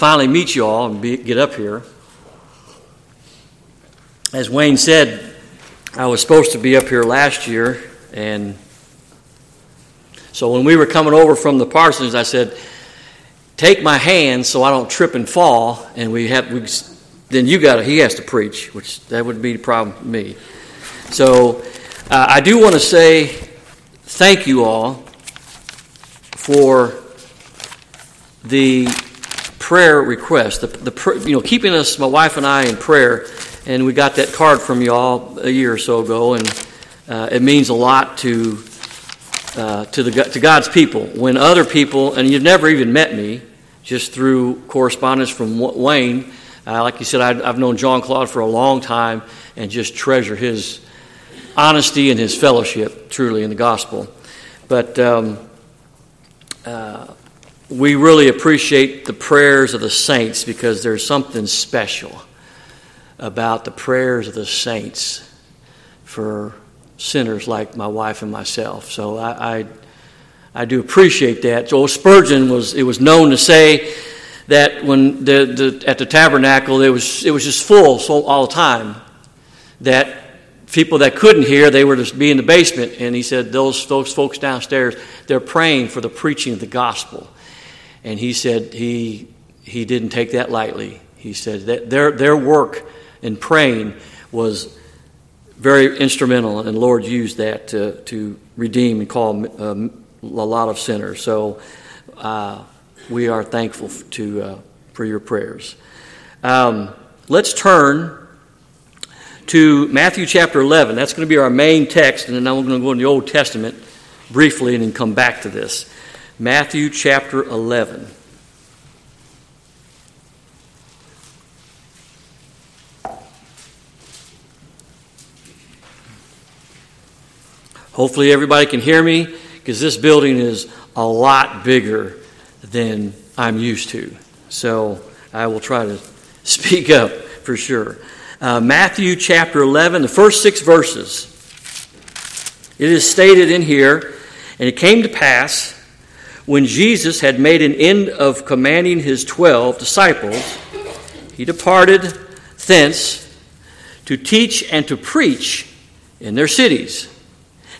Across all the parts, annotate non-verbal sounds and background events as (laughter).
finally meet you all and be, get up here. As Wayne said, I was supposed to be up here last year, and so when we were coming over from the parsonage, I said, "Take my hand so I don't trip and fall." And we have we, then you got he has to preach, which that would be the problem for me. So uh, I do want to say thank you all for the prayer request, the, the you know keeping us, my wife and I, in prayer. And we got that card from you all a year or so ago, and uh, it means a lot to uh, to the to God's people. When other people, and you've never even met me, just through correspondence from Wayne. Uh, like you said, I, I've known John Claude for a long time, and just treasure his honesty and his fellowship, truly in the gospel. But um, uh, we really appreciate the prayers of the saints because there's something special about the prayers of the saints for sinners like my wife and myself. So I, I, I do appreciate that. So Spurgeon was it was known to say that when the, the, at the tabernacle it was it was just full so all the time that people that couldn't hear they were just be in the basement and he said those those folks downstairs they're praying for the preaching of the gospel and he said he, he didn't take that lightly. He said that their, their work in praying was very instrumental, and the Lord used that to, to redeem and call um, a lot of sinners. So uh, we are thankful to, uh, for your prayers. Um, let's turn to Matthew chapter 11. That's going to be our main text, and then I'm going to go in the Old Testament briefly and then come back to this. Matthew chapter 11. Hopefully, everybody can hear me because this building is a lot bigger than I'm used to. So I will try to (laughs) speak up for sure. Uh, Matthew chapter 11, the first six verses. It is stated in here, and it came to pass when Jesus had made an end of commanding his twelve disciples, he departed thence to teach and to preach in their cities.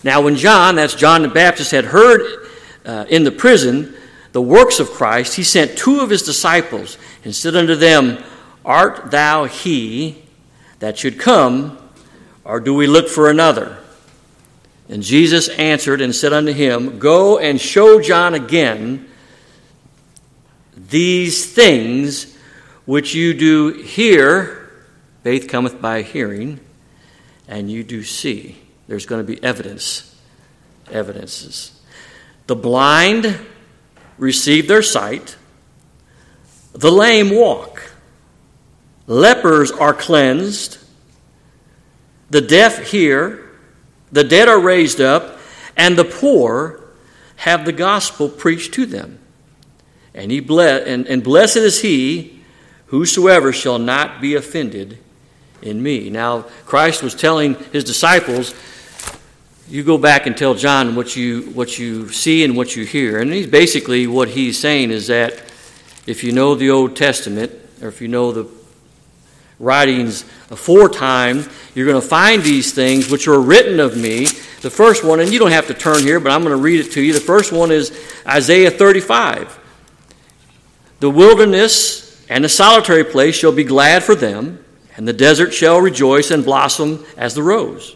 Now, when John, that's John the Baptist, had heard uh, in the prison the works of Christ, he sent two of his disciples and said unto them, Art thou he that should come, or do we look for another? And Jesus answered and said unto him, Go and show John again these things which you do hear. Faith cometh by hearing, and you do see. There's going to be evidence. Evidences. The blind receive their sight, the lame walk, lepers are cleansed, the deaf hear the dead are raised up, and the poor have the gospel preached to them. And, he ble- and, and blessed is he whosoever shall not be offended in me. Now, Christ was telling his disciples, you go back and tell John what you, what you see and what you hear. And he's basically what he's saying is that if you know the Old Testament, or if you know the writings aforetime, you're going to find these things which are written of me. The first one, and you don't have to turn here, but I'm going to read it to you. The first one is Isaiah 35. The wilderness and the solitary place shall be glad for them, and the desert shall rejoice and blossom as the rose.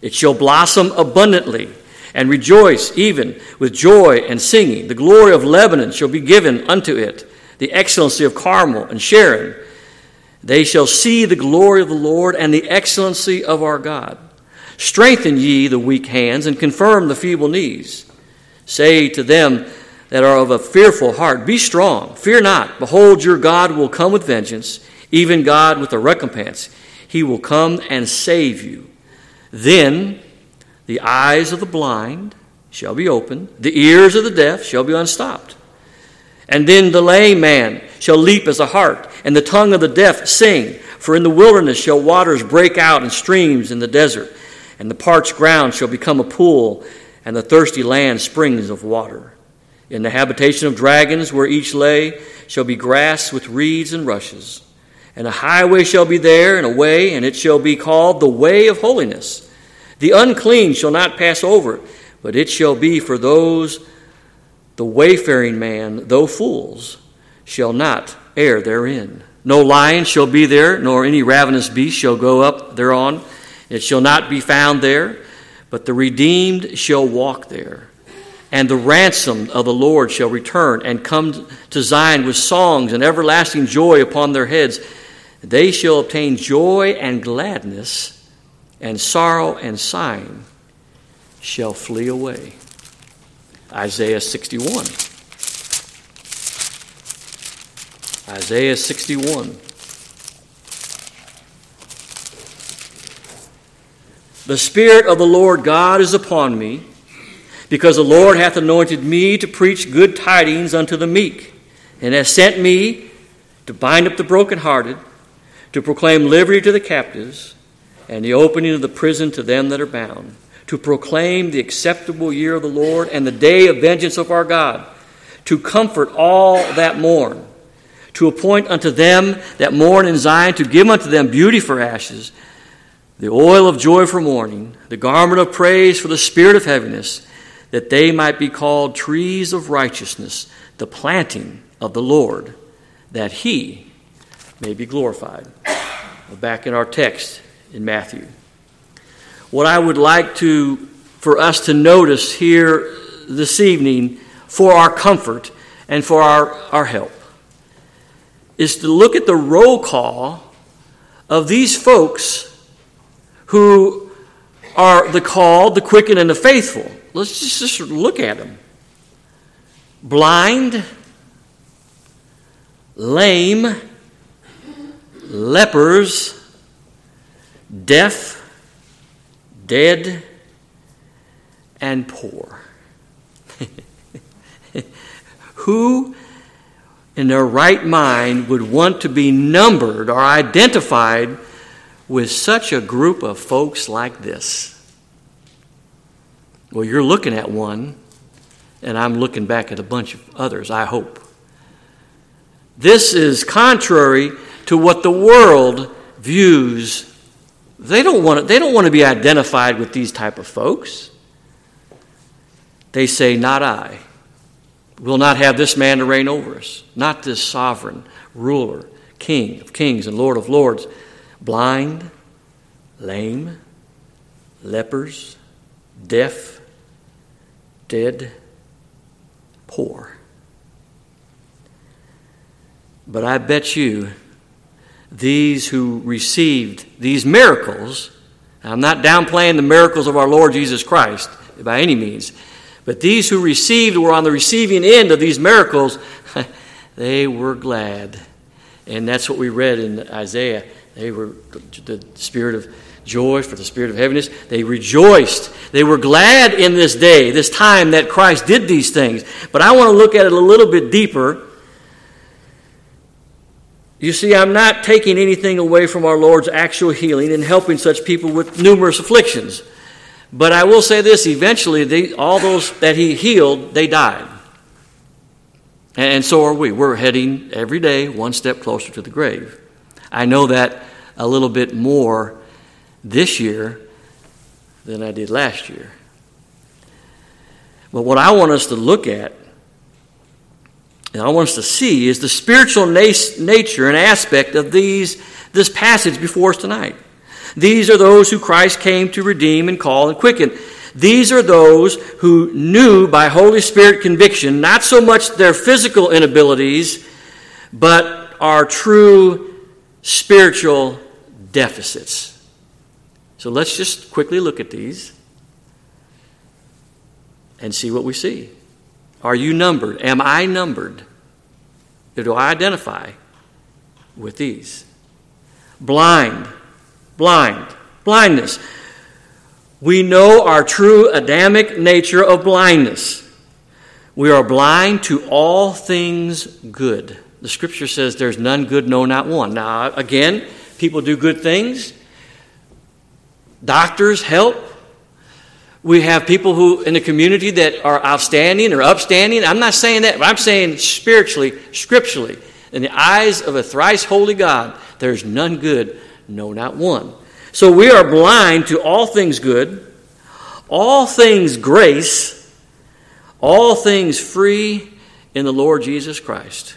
It shall blossom abundantly and rejoice even with joy and singing. The glory of Lebanon shall be given unto it, the excellency of Carmel and Sharon they shall see the glory of the Lord and the excellency of our God. Strengthen ye the weak hands and confirm the feeble knees. Say to them that are of a fearful heart, Be strong, fear not. Behold, your God will come with vengeance, even God with a recompense. He will come and save you. Then the eyes of the blind shall be opened, the ears of the deaf shall be unstopped. And then the lame man shall leap as a hart and the tongue of the deaf sing. For in the wilderness shall waters break out in streams in the desert, and the parched ground shall become a pool, and the thirsty land springs of water. In the habitation of dragons, where each lay, shall be grass with reeds and rushes. And a highway shall be there, and a way, and it shall be called the way of holiness. The unclean shall not pass over it, but it shall be for those, the wayfaring man, though fools, shall not err therein. No lion shall be there, nor any ravenous beast shall go up thereon. It shall not be found there, but the redeemed shall walk there. And the ransomed of the Lord shall return and come to Zion with songs and everlasting joy upon their heads. They shall obtain joy and gladness, and sorrow and sighing shall flee away. Isaiah 61. Isaiah 61. The Spirit of the Lord God is upon me, because the Lord hath anointed me to preach good tidings unto the meek, and hath sent me to bind up the brokenhearted, to proclaim liberty to the captives, and the opening of the prison to them that are bound, to proclaim the acceptable year of the Lord and the day of vengeance of our God, to comfort all that mourn, to appoint unto them that mourn in Zion, to give unto them beauty for ashes the oil of joy for mourning, the garment of praise for the spirit of heaviness, that they might be called trees of righteousness, the planting of the Lord, that he may be glorified. Back in our text in Matthew. What I would like to for us to notice here this evening for our comfort and for our, our help is to look at the roll call of these folks who are the called, the quickened, and the faithful. Let's just, just look at them blind, lame, lepers, deaf, dead, and poor. (laughs) Who in their right mind would want to be numbered or identified with such a group of folks like this? Well, you're looking at one, and I'm looking back at a bunch of others, I hope. This is contrary to what the world views. They don't want to, they don't want to be identified with these type of folks. They say, Not I. Will not have this man to reign over us, not this sovereign ruler, king of kings and lord of lords blind, lame, lepers, deaf, dead, poor. But I bet you these who received these miracles, I'm not downplaying the miracles of our Lord Jesus Christ by any means, but these who received were on the receiving end of these miracles, (laughs) they were glad. And that's what we read in Isaiah they were the spirit of joy for the spirit of heaviness. They rejoiced. They were glad in this day, this time that Christ did these things. But I want to look at it a little bit deeper. You see, I'm not taking anything away from our Lord's actual healing and helping such people with numerous afflictions. But I will say this eventually, they, all those that he healed, they died. And so are we. We're heading every day one step closer to the grave. I know that a little bit more this year than I did last year. But what I want us to look at, and I want us to see, is the spiritual nature and aspect of these, this passage before us tonight. These are those who Christ came to redeem and call and quicken. These are those who knew by Holy Spirit conviction not so much their physical inabilities, but our true spiritual deficits. So let's just quickly look at these and see what we see. Are you numbered? Am I numbered? Do I identify with these? Blind, blind, blindness. We know our true Adamic nature of blindness. We are blind to all things good. The scripture says there's none good, no, not one. Now, again, people do good things, doctors help, We have people who in the community that are outstanding or upstanding. I'm not saying that, I'm saying spiritually, scripturally, in the eyes of a thrice holy God, there's none good, no, not one. So we are blind to all things good, all things grace, all things free in the Lord Jesus Christ.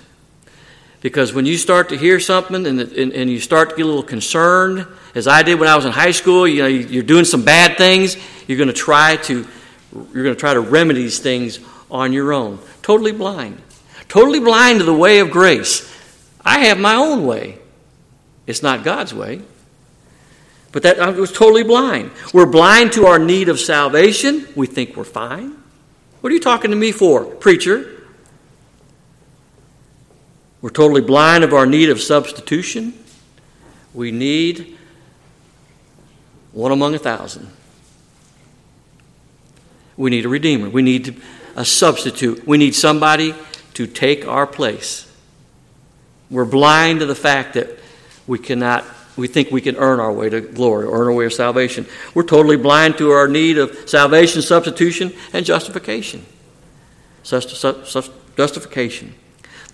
Because when you start to hear something and, and, and, you start to get a little concerned, as I did when I was in high school, you know, you're doing some bad things, you're going to try to you're going to try to remedy these things on your own. Totally blind. Totally blind to the way of grace. I have my own way. It's not God's way. But that I was totally blind. We're blind to our need of salvation. We think we're fine. What are you talking to me for, preacher? We're totally blind of our need of substitution. We need one among a thousand. We need a redeemer. We need a substitute. We need somebody to take our place. We're blind to the fact that we cannot, we think we can earn our way to glory, earn our way to salvation. We're totally blind to our need of salvation, substitution, and justification. Justification.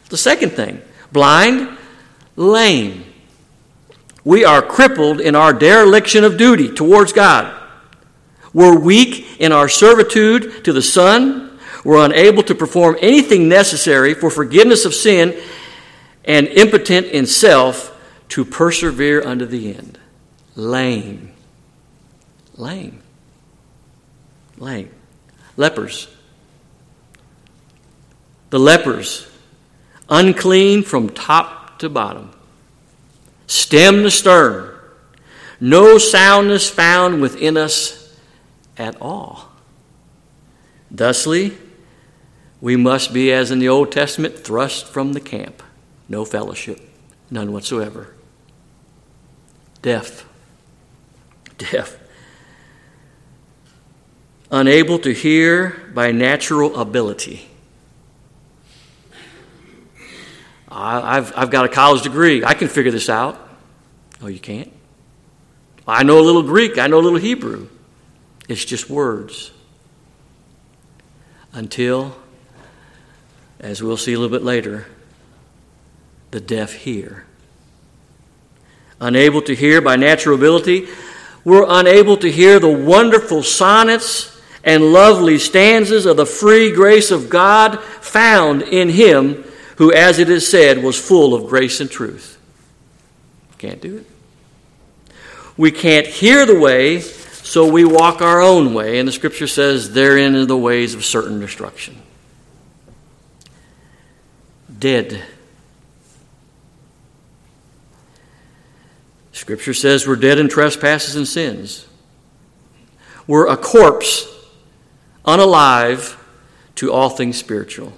The second thing blind, lame. We are crippled in our dereliction of duty towards God. We're weak in our servitude to the Son. We're unable to perform anything necessary for forgiveness of sin and impotent in self to persevere unto the end. Lame. Lame. Lame. Lepers the lepers, unclean from top to bottom, stem to stern, no soundness found within us at all. Thusly, we must be, as in the Old Testament, thrust from the camp. No fellowship, none whatsoever. Deaf. Deaf. Unable to hear by natural ability I've, I've got a college degree. I can figure this out. Oh, you can't? I know a little Greek. I know a little Hebrew. It's just words. Until, as we'll see a little bit later, the deaf hear. Unable to hear by natural ability, we're unable to hear the wonderful sonnets and lovely stanzas of the free grace of God found in Him who, as it is said, was full of grace and truth. Can't do it. We can't hear the way, so we walk our own way. And the scripture says, therein are the ways of certain destruction. Dead. Scripture says we're dead in trespasses and sins. We're a corpse, unalive to all things spiritual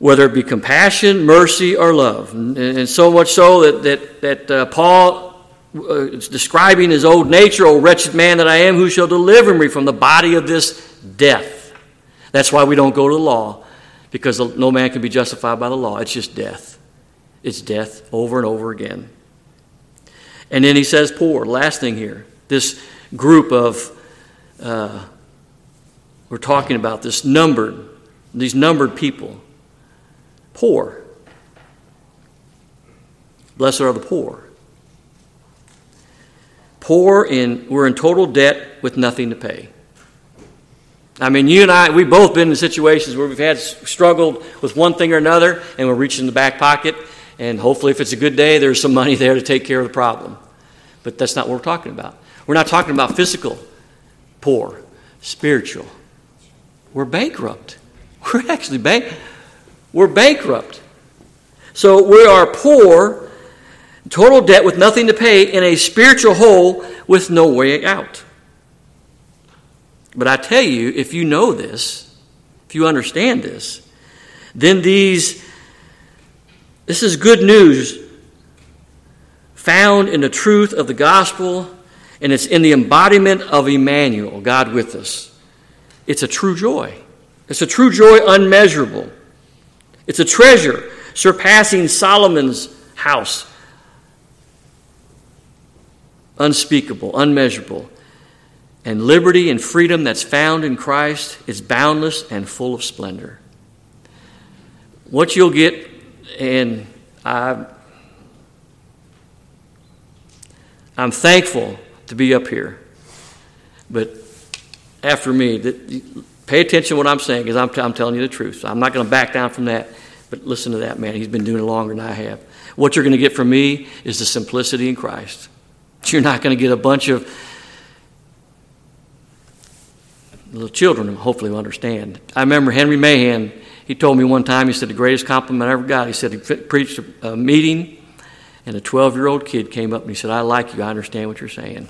whether it be compassion, mercy, or love. And, and so much so that, that, that uh, Paul uh, is describing his old nature, O wretched man that I am, who shall deliver me from the body of this death? That's why we don't go to the law, because no man can be justified by the law. It's just death. It's death over and over again. And then he says, poor. Last thing here. This group of, uh, we're talking about this numbered, these numbered people poor. Blessed are the poor. Poor in we're in total debt with nothing to pay. I mean, you and I, we've both been in situations where we've had struggled with one thing or another, and we're reaching the back pocket, and hopefully, if it's a good day, there's some money there to take care of the problem. But that's not what we're talking about. We're not talking about physical poor, spiritual. We're bankrupt. (laughs) We're actually bank. We're bankrupt. So we are poor, total debt with nothing to pay, in a spiritual hole with no way out. But I tell you, if you know this, if you understand this, then these, this is good news found in the truth of the gospel, and it's in the embodiment of Emmanuel, God with us. It's a true joy. It's a true joy unmeasurable. It's a treasure surpassing Solomon's house. Unspeakable, unmeasurable. and liberty and freedom that's found in Christ is boundless and full of splendor. What you'll get, and I, I'm thankful to be up here, but after me, that, pay attention to what I'm saying because I'm, I'm telling you the truth. So I'm not going to back down from that, but listen to that man. He's been doing it longer than I have. What you're going to get from me is the simplicity in Christ. You're not going to get a bunch of little children, who hopefully, will understand. I remember Henry Mahan, he told me one time, he said, the greatest compliment I ever got. He said, he preached a meeting, and a 12 year old kid came up and he said, I like you, I understand what you're saying.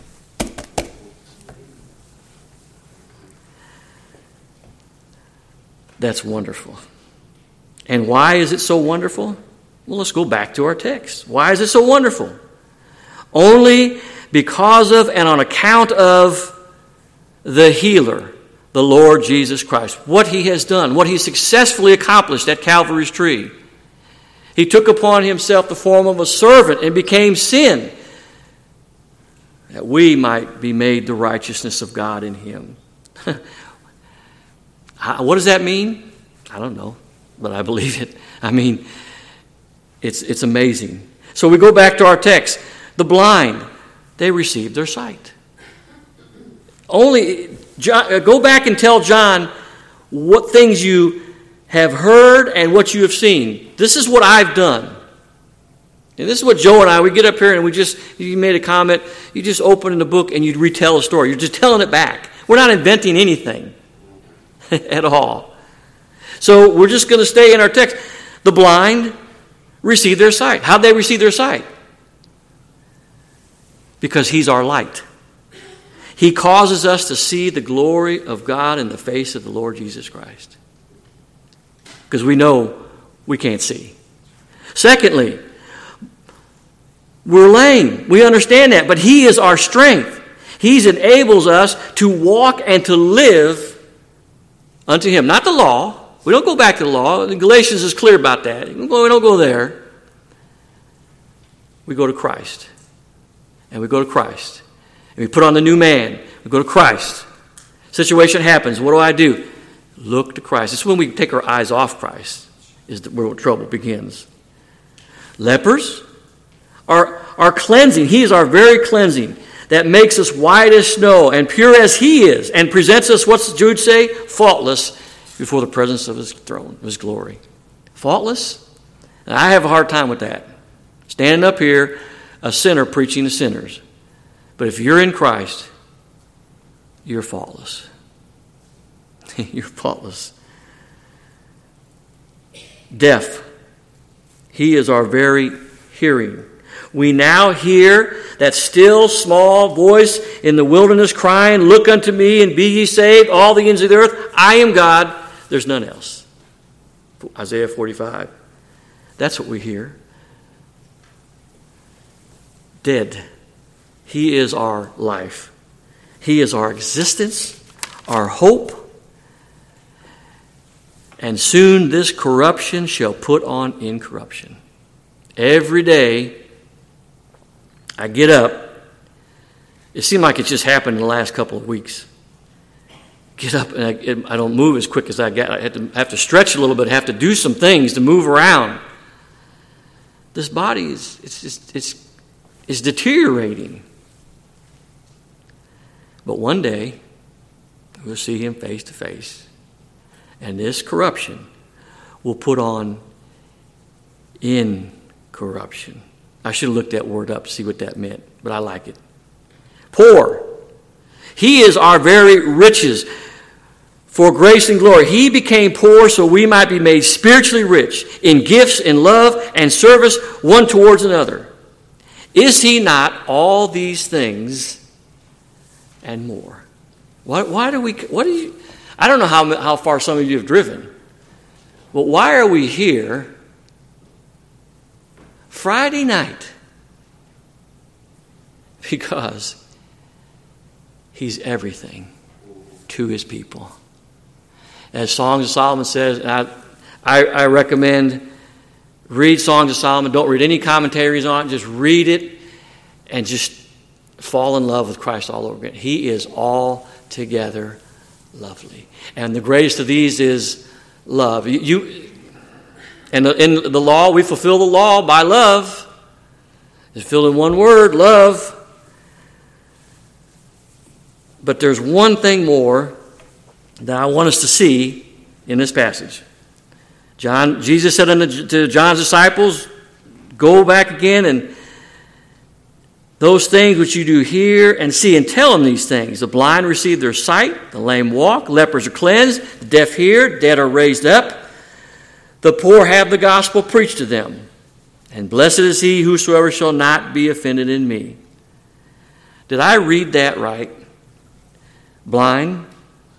That's wonderful. And why is it so wonderful? Well, let's go back to our text. Why is it so wonderful? Only because of and on account of the healer, the Lord Jesus Christ. What he has done, what he successfully accomplished at Calvary's tree. He took upon himself the form of a servant and became sin that we might be made the righteousness of God in him. (laughs) what does that mean? I don't know, but I believe it. I mean, it's, it's amazing. So we go back to our text. The blind, they received their sight. Only John, uh, go back and tell John what things you have heard and what you have seen. This is what I've done. And this is what Joe and I, we get up here and we just, you made a comment, you just open in the book and you retell a story. You're just telling it back. We're not inventing anything (laughs) at all. So we're just going to stay in our text. The blind receive their sight. How'd they receive their sight? Because He's our light. He causes us to see the glory of God in the face of the Lord Jesus Christ. Because we know we can't see. Secondly, we're lame. We understand that, but He is our strength. He enables us to walk and to live unto Him. Not the law. We don't go back to the law. Galatians is clear about that. We don't go there. We go to Christ. And we go to Christ. And we put on the new man. We go to Christ. Situation happens. What do I do? Look to Christ. It's when we take our eyes off Christ is where trouble begins. Lepers are, are cleansing. He is our very cleansing that makes us white as snow and pure as He is and presents us, what's Jude say? Faultless before the presence of His throne, His glory. Faultless? And I have a hard time with that. Standing up here, a sinner preaching to sinners. But if you're in Christ, you're faultless. (laughs) you're faultless. Deaf. He is our very hearing. We now hear that still small voice in the wilderness crying, Look unto me and be ye saved, all the ends of the earth. I am God, there's none else. Isaiah 45. That's what we hear. Dead. He is our life. He is our existence, our hope. And soon this corruption shall put on incorruption. Every day I get up, it seemed like it just happened in the last couple of weeks. Get up and I, I don't move as quick as I get. I have to, have to stretch a little bit, I have to do some things to move around. This body is it's just, it's, it's deteriorating. But one day, we'll see him face to face. And this corruption will put on incorruption. I should have looked that word up to see what that meant, but I like it. Poor. He is our very riches for grace and glory. He became poor so we might be made spiritually rich in gifts and love and service one towards another. Is he not all these things and more. Why, why do we, what do you, I don't know how, how far some of you have driven, but why are we here Friday night? (laughs) Because he's everything to his people. As Songs of Solomon says, I, I, I recommend read Songs of Solomon. Don't read any commentaries on it. Just read it and just fall in love with Christ all over again. He is altogether lovely. And the greatest of these is love. You, you and in the law, we fulfill the law by love. It's filled in one word, love. But there's one thing more that I want us to see in this passage. John, Jesus said to John's disciples, Go back again and those things which you do hear and see, and tell them these things. The blind receive their sight, the lame walk, lepers are cleansed, the deaf hear, dead are raised up, the poor have the gospel preached to them. And blessed is he whosoever shall not be offended in me. Did I read that right? Blind,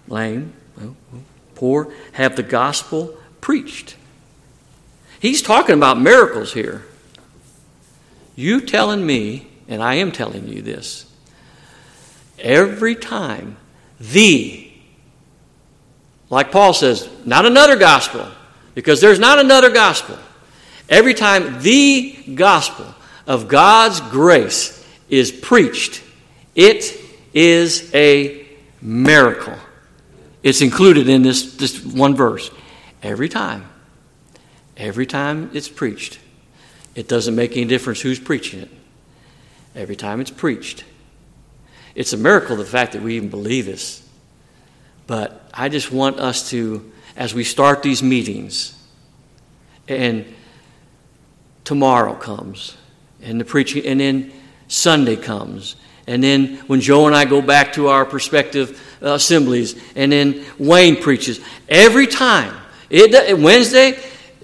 lame, poor have the gospel preached. He's talking about miracles here. You telling me and I am telling you this. Every time the, like Paul says, not another gospel, because there's not another gospel. Every time the gospel of God's grace is preached, it is a miracle. It's included in this, this one verse. Every time. Every time it's preached. It doesn't make any difference who's preaching it every time it's preached. It's a miracle, the fact that we even believe this. But I just want us to, as we start these meetings, and tomorrow comes, and the preaching, and then Sunday comes, and then when Joe and I go back to our prospective uh, assemblies, and then Wayne preaches, every time, it, Wednesday,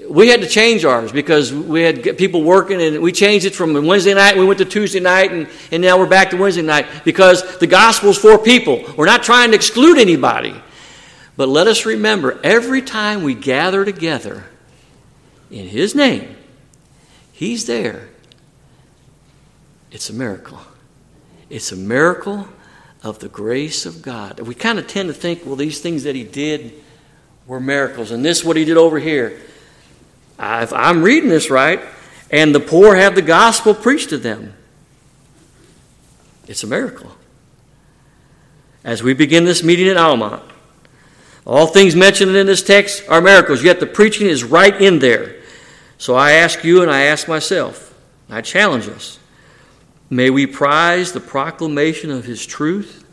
we had to change ours because we had people working and we changed it from Wednesday night, we went to Tuesday night, and, and now we're back to Wednesday night because the gospel's for people. We're not trying to exclude anybody. But let us remember every time we gather together in His name, He's there. It's a miracle. It's a miracle of the grace of God. We kind of tend to think, well, these things that He did were miracles, and this, what He did over here if I'm reading this right, and the poor have the gospel preached to them. It's a miracle. As we begin this meeting at Almont, all things mentioned in this text are miracles, yet the preaching is right in there. So I ask you and I ask myself, I challenge us, may we prize the proclamation of His truth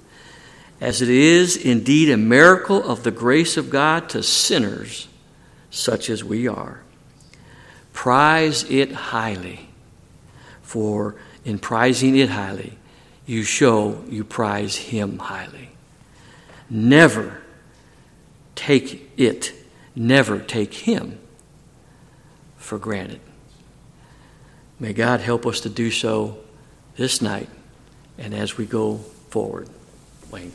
as it is indeed a miracle of the grace of God to sinners such as we are. Prize it highly, for in prizing it highly, you show you prize Him highly. Never take it, never take Him for granted. May God help us to do so this night and as we go forward. Wayne.